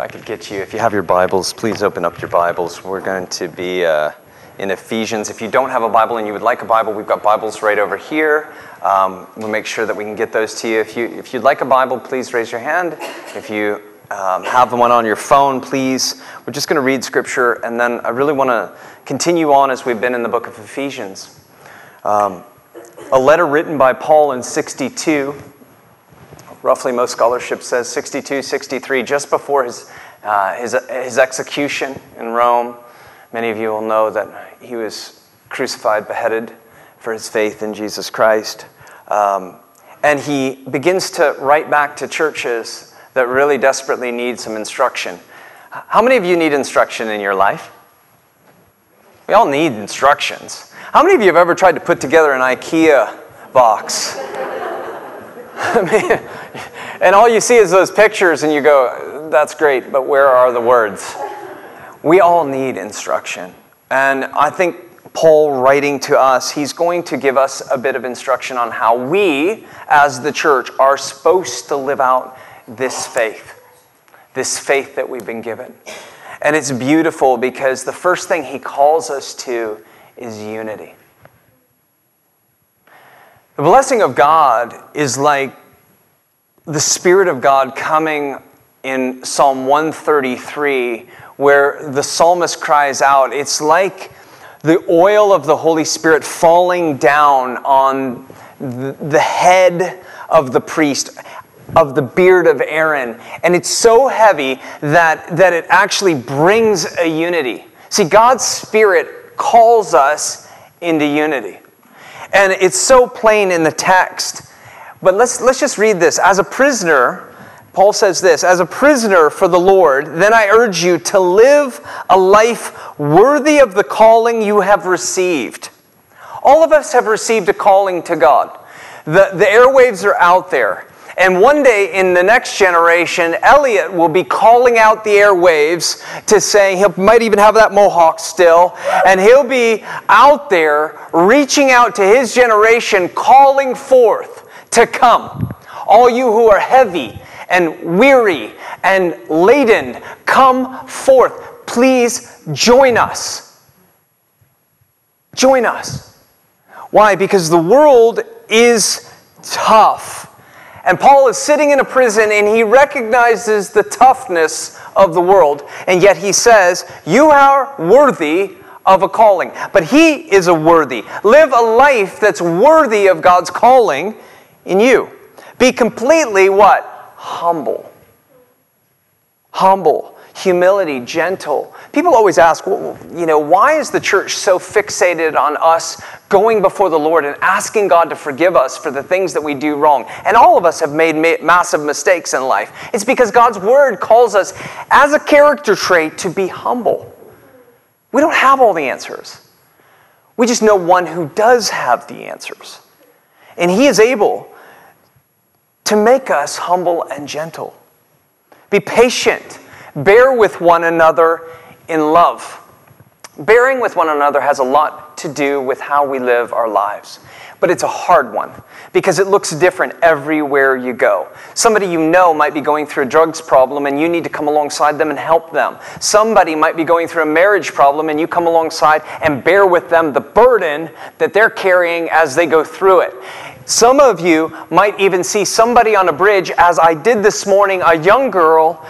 I could get you, if you have your Bibles, please open up your Bibles. We're going to be uh, in Ephesians. If you don't have a Bible and you would like a Bible, we've got Bibles right over here. Um, we'll make sure that we can get those to you. If, you. if you'd like a Bible, please raise your hand. If you um, have one on your phone, please. We're just going to read Scripture, and then I really want to continue on as we've been in the book of Ephesians. Um, a letter written by Paul in 62 roughly most scholarship says 62, 63, just before his, uh, his, his execution in Rome. Many of you will know that he was crucified, beheaded for his faith in Jesus Christ. Um, and he begins to write back to churches that really desperately need some instruction. How many of you need instruction in your life? We all need instructions. How many of you have ever tried to put together an IKEA box? I mean, and all you see is those pictures, and you go, that's great, but where are the words? We all need instruction. And I think Paul writing to us, he's going to give us a bit of instruction on how we, as the church, are supposed to live out this faith, this faith that we've been given. And it's beautiful because the first thing he calls us to is unity. The blessing of God is like the Spirit of God coming in Psalm 133, where the psalmist cries out, it's like the oil of the Holy Spirit falling down on the head of the priest, of the beard of Aaron. And it's so heavy that, that it actually brings a unity. See, God's Spirit calls us into unity. And it's so plain in the text but let's, let's just read this. As a prisoner, Paul says this As a prisoner for the Lord, then I urge you to live a life worthy of the calling you have received. All of us have received a calling to God. The, the airwaves are out there. And one day in the next generation, Elliot will be calling out the airwaves to say, he might even have that mohawk still, and he'll be out there reaching out to his generation, calling forth to come. All you who are heavy and weary and laden, come forth. Please join us. Join us. Why? Because the world is tough. And Paul is sitting in a prison and he recognizes the toughness of the world. And yet he says, You are worthy of a calling. But he is a worthy. Live a life that's worthy of God's calling in you. Be completely what? Humble. Humble. Humility, gentle. People always ask, well, you know, why is the church so fixated on us going before the Lord and asking God to forgive us for the things that we do wrong? And all of us have made ma- massive mistakes in life. It's because God's word calls us, as a character trait, to be humble. We don't have all the answers. We just know one who does have the answers. And He is able to make us humble and gentle. Be patient. Bear with one another in love. Bearing with one another has a lot to do with how we live our lives. But it's a hard one because it looks different everywhere you go. Somebody you know might be going through a drugs problem and you need to come alongside them and help them. Somebody might be going through a marriage problem and you come alongside and bear with them the burden that they're carrying as they go through it. Some of you might even see somebody on a bridge, as I did this morning, a young girl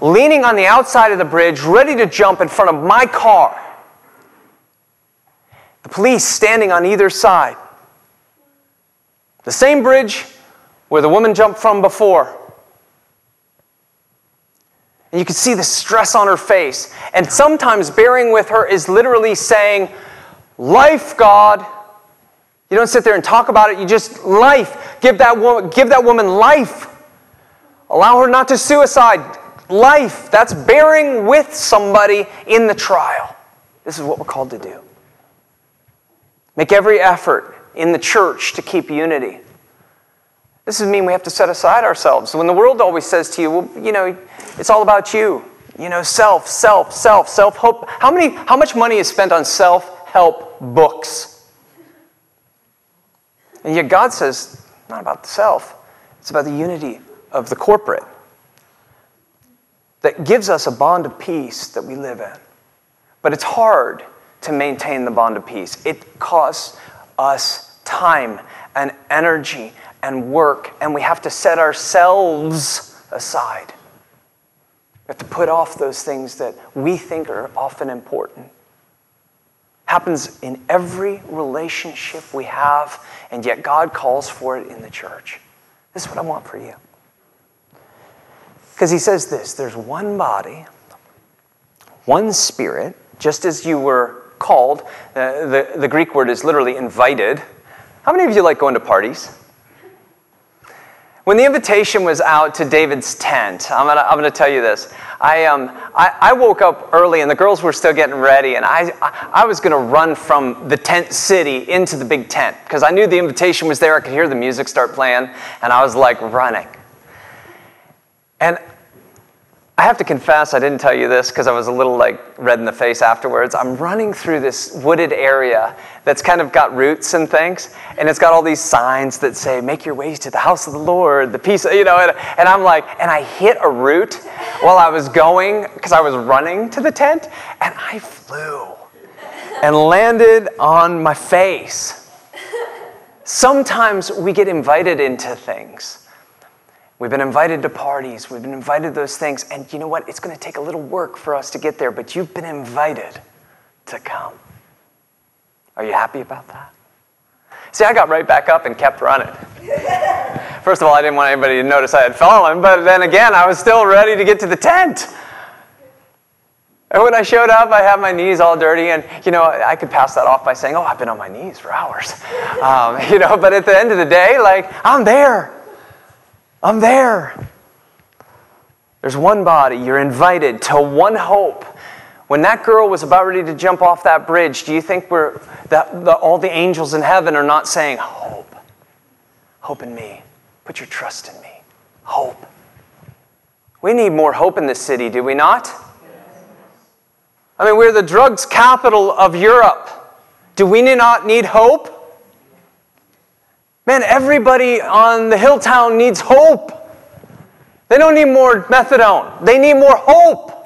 leaning on the outside of the bridge, ready to jump in front of my car. The police standing on either side. The same bridge where the woman jumped from before. And you can see the stress on her face. And sometimes bearing with her is literally saying, Life, God. You don't sit there and talk about it, you just life. Give that woman, give that woman life. Allow her not to suicide. Life. That's bearing with somebody in the trial. This is what we're called to do. Make every effort in the church to keep unity. This doesn't mean we have to set aside ourselves. When the world always says to you, well, you know, it's all about you. You know, self, self, self, self help. How many how much money is spent on self-help books? And yet God says, not about the self, it's about the unity of the corporate. that gives us a bond of peace that we live in. But it's hard to maintain the bond of peace. It costs us time and energy and work, and we have to set ourselves aside. We have to put off those things that we think are often important. Happens in every relationship we have, and yet God calls for it in the church. This is what I want for you. Because he says this there's one body, one spirit, just as you were called. Uh, the, the Greek word is literally invited. How many of you like going to parties? When the invitation was out to David's tent, I'm gonna, I'm gonna tell you this. I, um, I, I woke up early and the girls were still getting ready, and I, I, I was gonna run from the tent city into the big tent because I knew the invitation was there. I could hear the music start playing, and I was like running. And I have to confess, I didn't tell you this because I was a little like red in the face afterwards. I'm running through this wooded area that's kind of got roots and things, and it's got all these signs that say, Make your ways to the house of the Lord, the peace, you know, and, and I'm like, and I hit a root while I was going because I was running to the tent, and I flew and landed on my face. Sometimes we get invited into things We've been invited to parties, we've been invited to those things, and you know what? It's going to take a little work for us to get there, but you've been invited to come. Are you happy about that? See, I got right back up and kept running. First of all, I didn't want anybody to notice I had fallen, but then again, I was still ready to get to the tent. And when I showed up, I had my knees all dirty, and you know, I could pass that off by saying, "Oh, I've been on my knees for hours," um, you know. But at the end of the day, like I'm there. I'm there. There's one body. You're invited to one hope. When that girl was about ready to jump off that bridge, do you think we're, that the, all the angels in heaven are not saying, Hope? Hope in me. Put your trust in me. Hope. We need more hope in this city, do we not? I mean, we're the drugs capital of Europe. Do we not need hope? Man, everybody on the Hilltown needs hope. They don't need more methadone, they need more hope.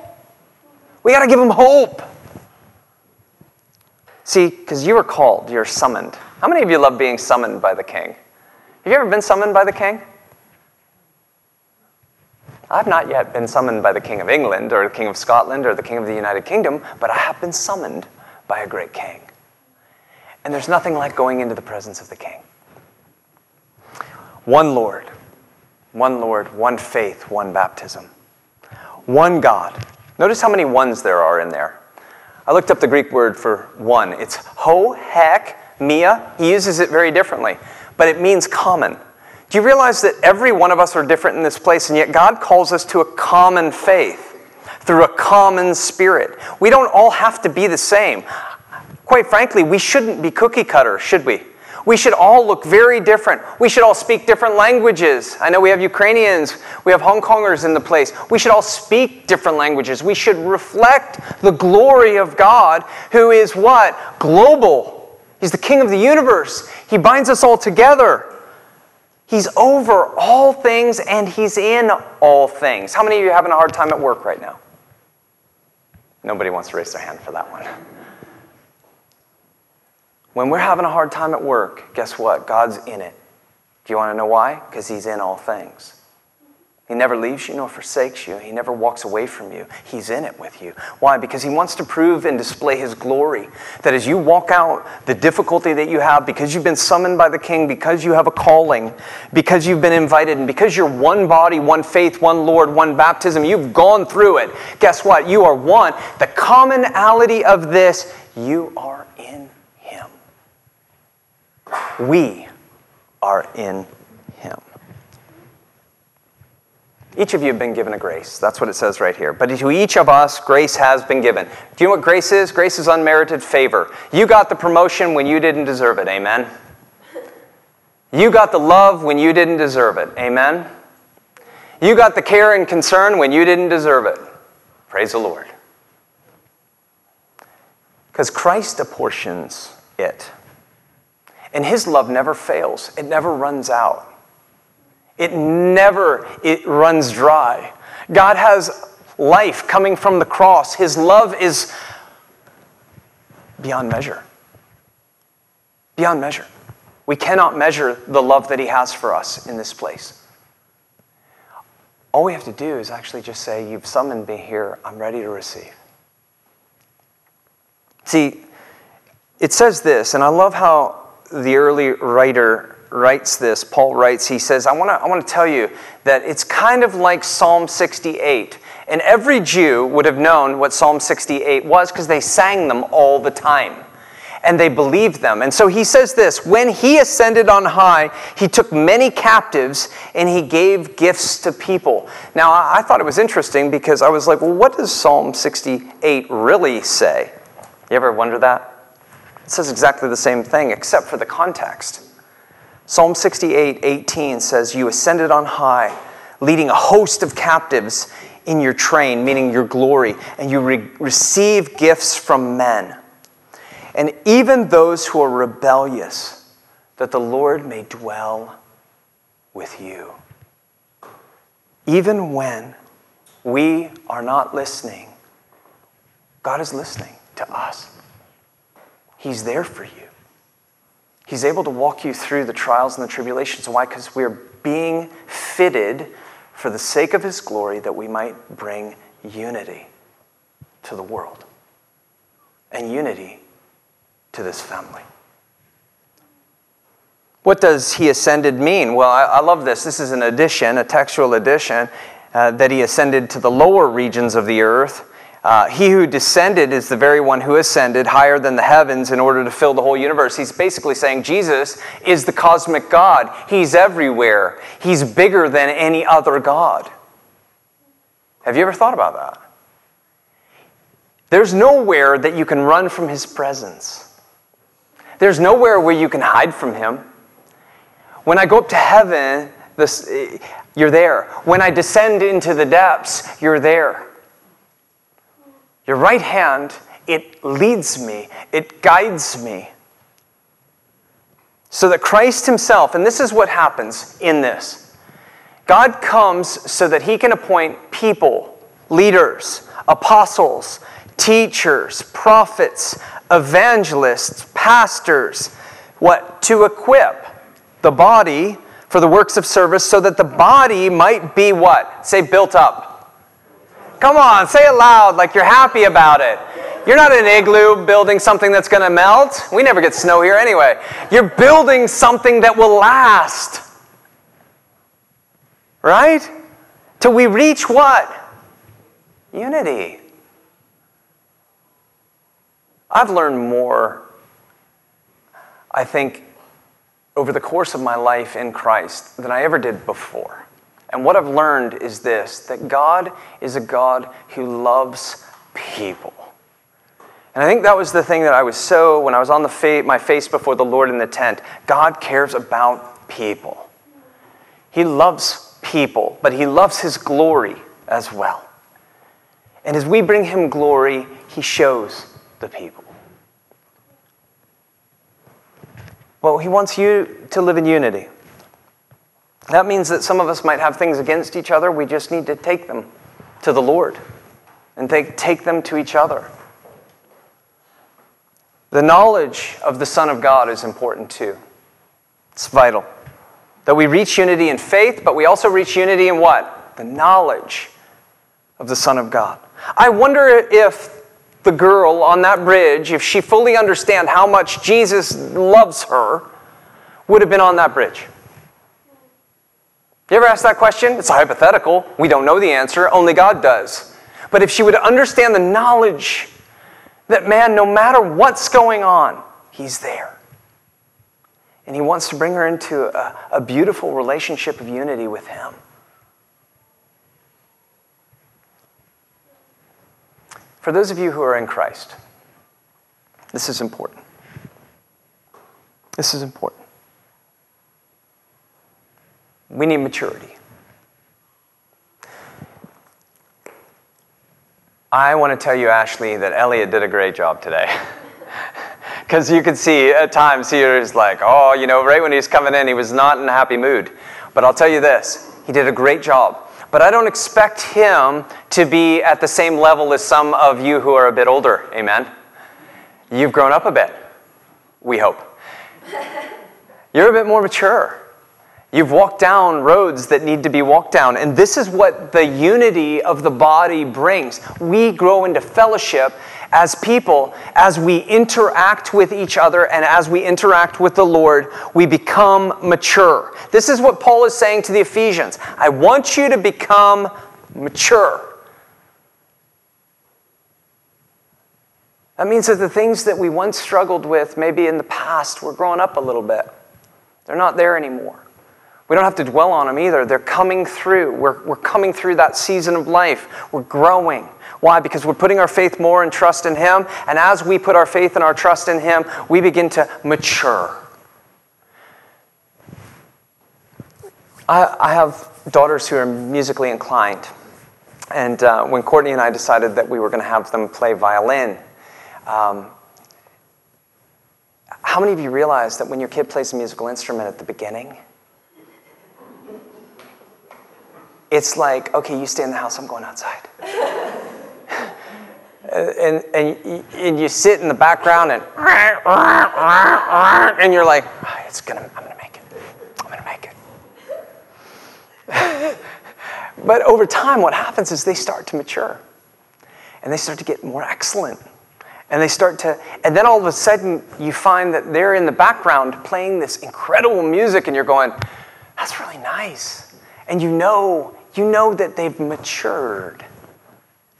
We got to give them hope. See, because you were called, you're summoned. How many of you love being summoned by the king? Have you ever been summoned by the king? I've not yet been summoned by the King of England or the King of Scotland or the King of the United Kingdom, but I have been summoned by a great king. And there's nothing like going into the presence of the king. One Lord, one Lord, one faith, one baptism. One God. Notice how many ones there are in there. I looked up the Greek word for one. It's ho, hek, mia. He uses it very differently, but it means common. Do you realize that every one of us are different in this place, and yet God calls us to a common faith through a common spirit? We don't all have to be the same. Quite frankly, we shouldn't be cookie cutter, should we? We should all look very different. We should all speak different languages. I know we have Ukrainians, we have Hong Kongers in the place. We should all speak different languages. We should reflect the glory of God, who is what? Global. He's the king of the universe. He binds us all together. He's over all things and he's in all things. How many of you are having a hard time at work right now? Nobody wants to raise their hand for that one. When we're having a hard time at work, guess what? God's in it. Do you want to know why? Because He's in all things. He never leaves you nor forsakes you. He never walks away from you. He's in it with you. Why? Because He wants to prove and display His glory. That as you walk out the difficulty that you have, because you've been summoned by the King, because you have a calling, because you've been invited, and because you're one body, one faith, one Lord, one baptism, you've gone through it. Guess what? You are one. The commonality of this, you are in we are in Him. Each of you have been given a grace. That's what it says right here. But to each of us, grace has been given. Do you know what grace is? Grace is unmerited favor. You got the promotion when you didn't deserve it. Amen. You got the love when you didn't deserve it. Amen. You got the care and concern when you didn't deserve it. Praise the Lord. Because Christ apportions it. And his love never fails. It never runs out. It never it runs dry. God has life coming from the cross. His love is beyond measure. Beyond measure. We cannot measure the love that He has for us in this place. All we have to do is actually just say, You've summoned me here, I'm ready to receive. See, it says this, and I love how the early writer writes this. Paul writes, he says, I want to I wanna tell you that it's kind of like Psalm 68. And every Jew would have known what Psalm 68 was because they sang them all the time and they believed them. And so he says this When he ascended on high, he took many captives and he gave gifts to people. Now, I thought it was interesting because I was like, well, what does Psalm 68 really say? You ever wonder that? It says exactly the same thing, except for the context. Psalm 68 18 says, You ascended on high, leading a host of captives in your train, meaning your glory, and you re- receive gifts from men and even those who are rebellious, that the Lord may dwell with you. Even when we are not listening, God is listening to us. He's there for you. He's able to walk you through the trials and the tribulations. Why? Because we're being fitted for the sake of His glory that we might bring unity to the world. And unity to this family. What does he ascended mean? Well, I, I love this. This is an addition, a textual addition, uh, that he ascended to the lower regions of the earth. Uh, he who descended is the very one who ascended higher than the heavens in order to fill the whole universe. He's basically saying Jesus is the cosmic God. He's everywhere, he's bigger than any other God. Have you ever thought about that? There's nowhere that you can run from his presence. There's nowhere where you can hide from Him. When I go up to heaven, this, you're there. When I descend into the depths, you're there. Your right hand, it leads me, it guides me. So that Christ Himself, and this is what happens in this God comes so that He can appoint people, leaders, apostles, teachers, prophets, evangelists, pastors, what? To equip the body for the works of service so that the body might be what? Say built up. Come on, say it loud like you're happy about it. You're not an igloo building something that's going to melt. We never get snow here anyway. You're building something that will last. Right? Till we reach what? Unity. I've learned more, I think, over the course of my life in Christ than I ever did before. And what I've learned is this that God is a God who loves people. And I think that was the thing that I was so, when I was on the fa- my face before the Lord in the tent, God cares about people. He loves people, but He loves His glory as well. And as we bring Him glory, He shows the people. Well, He wants you to live in unity. That means that some of us might have things against each other. We just need to take them to the Lord and take, take them to each other. The knowledge of the Son of God is important too. It's vital. That we reach unity in faith, but we also reach unity in what? The knowledge of the Son of God. I wonder if the girl on that bridge, if she fully understand how much Jesus loves her, would have been on that bridge. You ever ask that question? It's a hypothetical. We don't know the answer, only God does. But if she would understand the knowledge that man, no matter what's going on, he's there. And he wants to bring her into a, a beautiful relationship of unity with him. For those of you who are in Christ, this is important. This is important. We need maturity. I want to tell you, Ashley, that Elliot did a great job today. Because you could see at times he was like, oh, you know, right when he was coming in, he was not in a happy mood. But I'll tell you this he did a great job. But I don't expect him to be at the same level as some of you who are a bit older. Amen. You've grown up a bit, we hope. You're a bit more mature. You've walked down roads that need to be walked down. And this is what the unity of the body brings. We grow into fellowship as people, as we interact with each other and as we interact with the Lord, we become mature. This is what Paul is saying to the Ephesians. I want you to become mature. That means that the things that we once struggled with, maybe in the past, we're growing up a little bit. They're not there anymore. We don't have to dwell on them either. They're coming through. We're, we're coming through that season of life. We're growing. Why? Because we're putting our faith more and trust in Him. And as we put our faith and our trust in Him, we begin to mature. I, I have daughters who are musically inclined. And uh, when Courtney and I decided that we were going to have them play violin, um, how many of you realize that when your kid plays a musical instrument at the beginning, it's like, okay, you stay in the house, I'm going outside. and, and, and you sit in the background and, and you're like, ah, it's gonna, I'm gonna make it. I'm gonna make it. but over time, what happens is they start to mature and they start to get more excellent. And they start to, and then all of a sudden you find that they're in the background playing this incredible music and you're going, that's really nice. And you know you know that they've matured.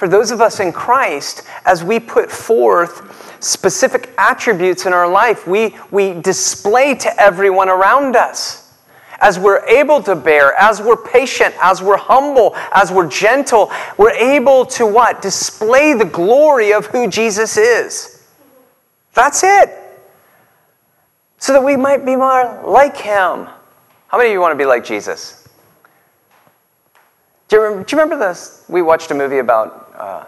For those of us in Christ, as we put forth specific attributes in our life, we, we display to everyone around us. As we're able to bear, as we're patient, as we're humble, as we're gentle, we're able to what? Display the glory of who Jesus is. That's it. So that we might be more like him. How many of you want to be like Jesus? Do you, remember, do you remember this? We watched a movie about uh,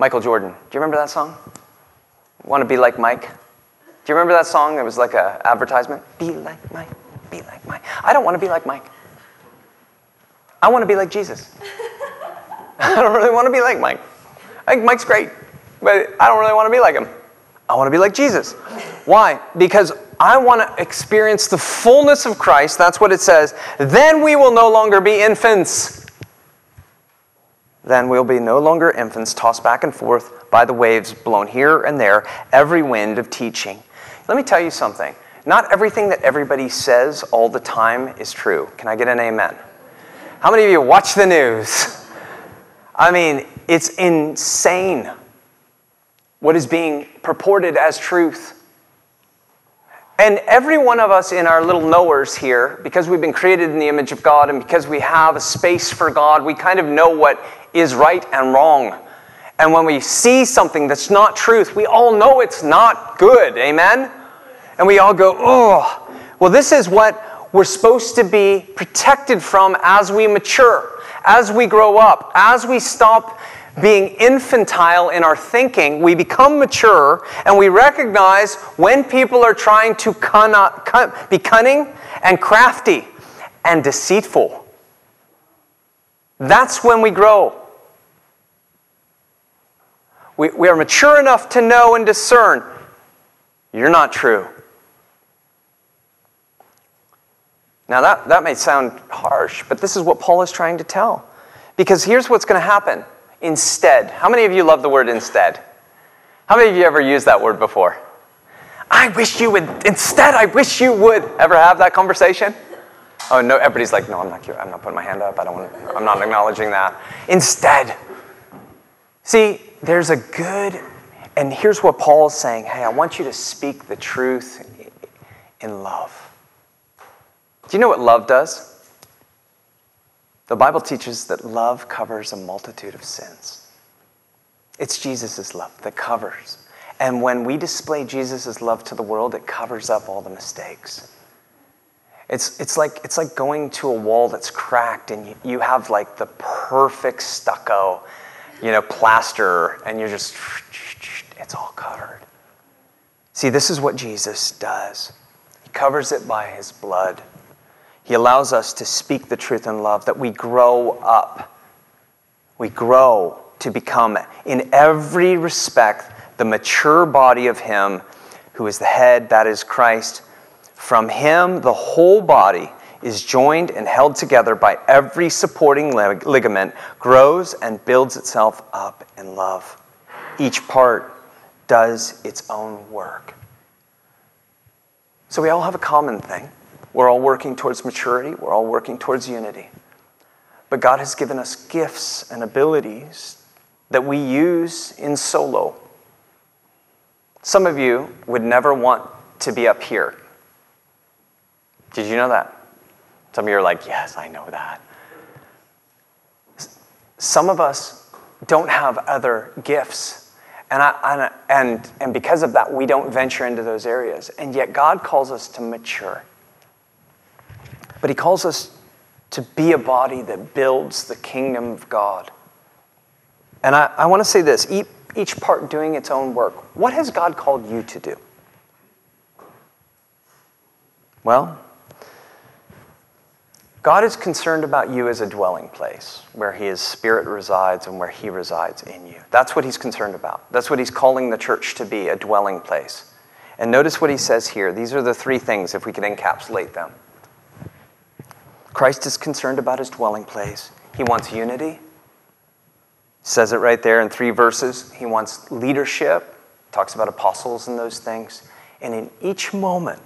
Michael Jordan. Do you remember that song? Want to be like Mike? Do you remember that song? It was like an advertisement. Be like Mike, be like Mike. I don't want to be like Mike. I want to be like Jesus. I don't really want to be like Mike. I think Mike's great, but I don't really want to be like him. I want to be like Jesus. Why? Because I want to experience the fullness of Christ. That's what it says. Then we will no longer be infants then we'll be no longer infants tossed back and forth by the waves, blown here and there, every wind of teaching. Let me tell you something. Not everything that everybody says all the time is true. Can I get an amen? How many of you watch the news? I mean, it's insane what is being purported as truth. And every one of us in our little knowers here, because we've been created in the image of God and because we have a space for God, we kind of know what is right and wrong. And when we see something that's not truth, we all know it's not good. Amen? And we all go, oh. Well, this is what we're supposed to be protected from as we mature, as we grow up, as we stop being infantile in our thinking, we become mature and we recognize when people are trying to uh, be cunning and crafty and deceitful. That's when we grow. We, we are mature enough to know and discern you're not true. Now, that, that may sound harsh, but this is what Paul is trying to tell. Because here's what's going to happen instead. How many of you love the word instead? How many of you ever used that word before? I wish you would, instead, I wish you would. Ever have that conversation? Oh, no, everybody's like, no, I'm not, I'm not putting my hand up. I don't want, I'm not acknowledging that. Instead. See, there's a good, and here's what Paul is saying hey, I want you to speak the truth in love. Do you know what love does? The Bible teaches that love covers a multitude of sins. It's Jesus' love that covers. And when we display Jesus' love to the world, it covers up all the mistakes. It's, it's, like, it's like going to a wall that's cracked and you, you have like the perfect stucco you know, plaster, and you're just, it's all covered. See, this is what Jesus does. He covers it by his blood. He allows us to speak the truth in love, that we grow up. We grow to become, in every respect, the mature body of Him who is the head, that is Christ. From Him, the whole body is joined and held together by every supporting ligament, grows and builds itself up in love. Each part does its own work. So we all have a common thing. We're all working towards maturity, we're all working towards unity. But God has given us gifts and abilities that we use in solo. Some of you would never want to be up here. Did you know that? Some of you are like, yes, I know that. Some of us don't have other gifts. And, I, and, and because of that, we don't venture into those areas. And yet, God calls us to mature. But He calls us to be a body that builds the kingdom of God. And I, I want to say this each, each part doing its own work. What has God called you to do? Well, God is concerned about you as a dwelling place where His Spirit resides and where He resides in you. That's what He's concerned about. That's what He's calling the church to be a dwelling place. And notice what He says here. These are the three things, if we can encapsulate them. Christ is concerned about His dwelling place, He wants unity. Says it right there in three verses. He wants leadership, talks about apostles and those things. And in each moment,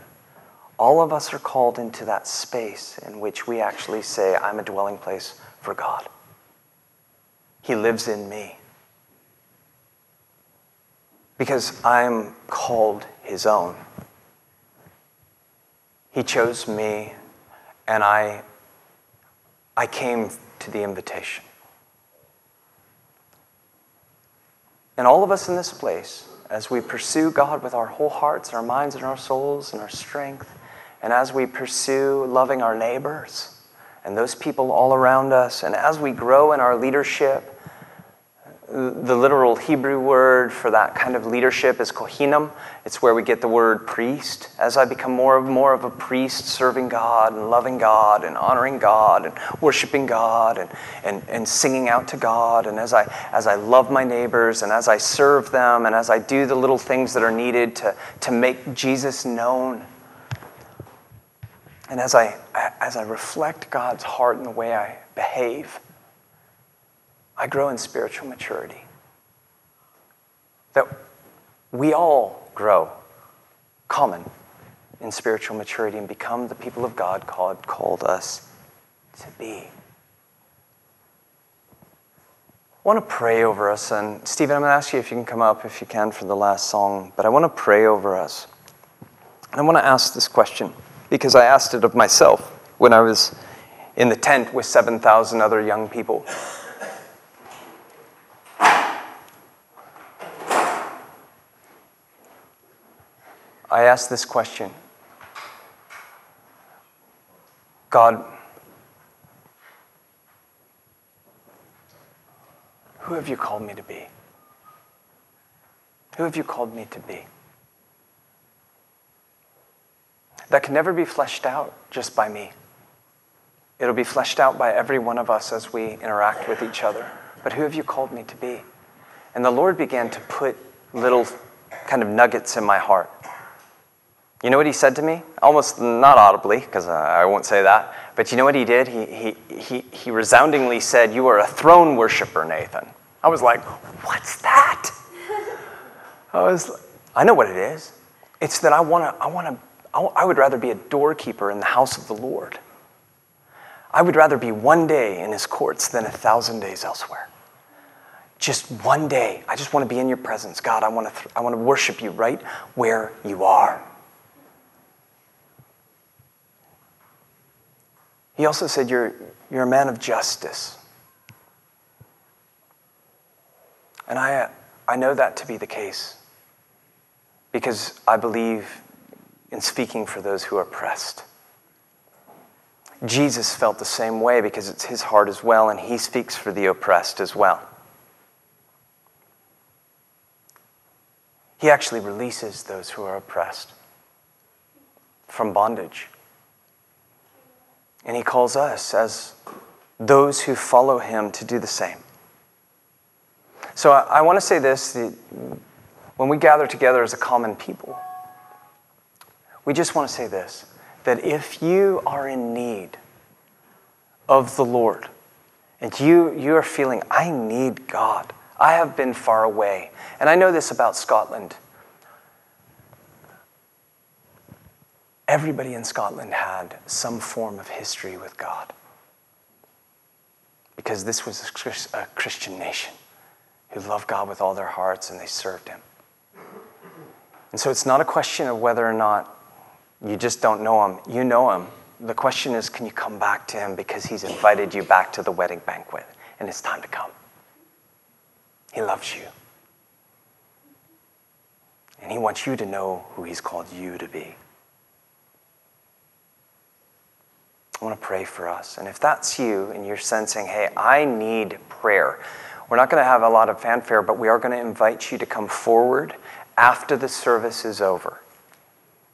all of us are called into that space in which we actually say, I'm a dwelling place for God. He lives in me. Because I'm called His own. He chose me, and I, I came to the invitation. And all of us in this place, as we pursue God with our whole hearts, our minds, and our souls, and our strength, and as we pursue loving our neighbors and those people all around us, and as we grow in our leadership, the literal Hebrew word for that kind of leadership is kohenim. It's where we get the word priest. As I become more and more of a priest, serving God and loving God and honoring God and worshiping God and, and, and singing out to God, and as I, as I love my neighbors and as I serve them and as I do the little things that are needed to, to make Jesus known and as I, as I reflect God's heart in the way I behave, I grow in spiritual maturity. That we all grow common in spiritual maturity and become the people of God God called us to be. I want to pray over us. And Stephen, I'm going to ask you if you can come up if you can for the last song. But I want to pray over us. And I want to ask this question because I asked it of myself when I was in the tent with 7,000 other young people. I asked this question God, who have you called me to be? Who have you called me to be? that can never be fleshed out just by me. It'll be fleshed out by every one of us as we interact with each other. But who have you called me to be? And the Lord began to put little kind of nuggets in my heart. You know what he said to me? Almost not audibly, because uh, I won't say that. But you know what he did? He, he, he, he resoundingly said, You are a throne worshiper, Nathan. I was like, What's that? I was, I know what it is. It's that I want to I wanna I would rather be a doorkeeper in the house of the Lord. I would rather be one day in his courts than a thousand days elsewhere. Just one day. I just want to be in your presence. God, I want to, th- I want to worship you right where you are. He also said, You're, you're a man of justice. And I, I know that to be the case because I believe in speaking for those who are oppressed. Jesus felt the same way because it's his heart as well, and he speaks for the oppressed as well. He actually releases those who are oppressed from bondage. And he calls us, as those who follow him, to do the same. So I, I want to say this when we gather together as a common people, we just want to say this that if you are in need of the Lord and you, you are feeling, I need God, I have been far away, and I know this about Scotland. Everybody in Scotland had some form of history with God because this was a Christian nation who loved God with all their hearts and they served Him. And so it's not a question of whether or not you just don't know Him. You know Him. The question is can you come back to Him because He's invited you back to the wedding banquet and it's time to come? He loves you. And He wants you to know who He's called you to be. I want to pray for us. And if that's you and you're sensing, hey, I need prayer, we're not going to have a lot of fanfare, but we are going to invite you to come forward after the service is over.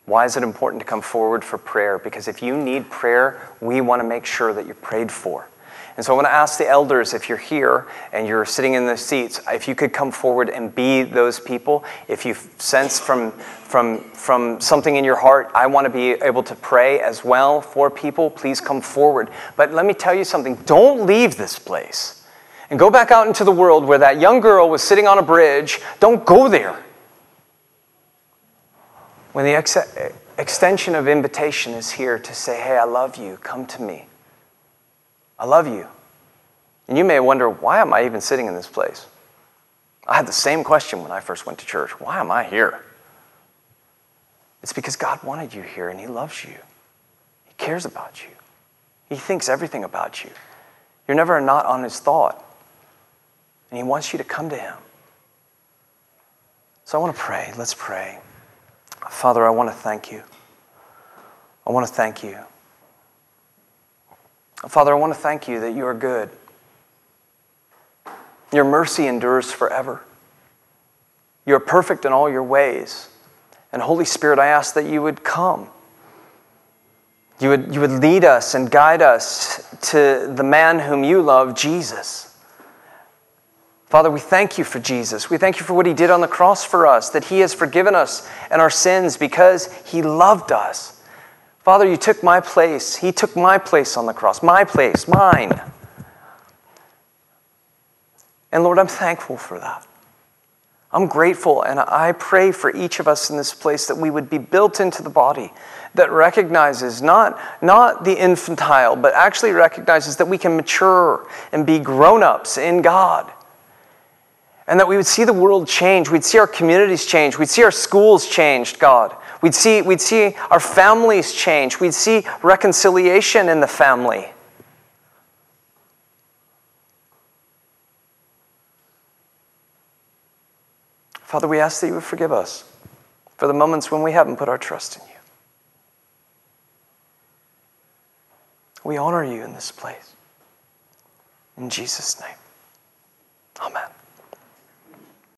Why is it important to come forward for prayer? Because if you need prayer, we want to make sure that you're prayed for. And so I want to ask the elders if you're here and you're sitting in the seats, if you could come forward and be those people. If you sense from, from, from something in your heart, I want to be able to pray as well for people, please come forward. But let me tell you something don't leave this place and go back out into the world where that young girl was sitting on a bridge. Don't go there. When the ex- extension of invitation is here to say, hey, I love you, come to me. I love you. And you may wonder, why am I even sitting in this place? I had the same question when I first went to church. Why am I here? It's because God wanted you here and He loves you. He cares about you. He thinks everything about you. You're never not on His thought. And He wants you to come to Him. So I want to pray. Let's pray. Father, I want to thank you. I want to thank you Father, I want to thank you that you are good. Your mercy endures forever. You are perfect in all your ways. And Holy Spirit, I ask that you would come. You would, you would lead us and guide us to the man whom you love, Jesus. Father, we thank you for Jesus. We thank you for what he did on the cross for us, that he has forgiven us and our sins because he loved us. Father, you took my place. He took my place on the cross, my place, mine. And Lord, I'm thankful for that. I'm grateful, and I pray for each of us in this place that we would be built into the body that recognizes not, not the infantile, but actually recognizes that we can mature and be grown ups in God. And that we would see the world change. We'd see our communities change. We'd see our schools changed, God. We'd see, we'd see our families change. We'd see reconciliation in the family. Father, we ask that you would forgive us for the moments when we haven't put our trust in you. We honor you in this place. In Jesus' name.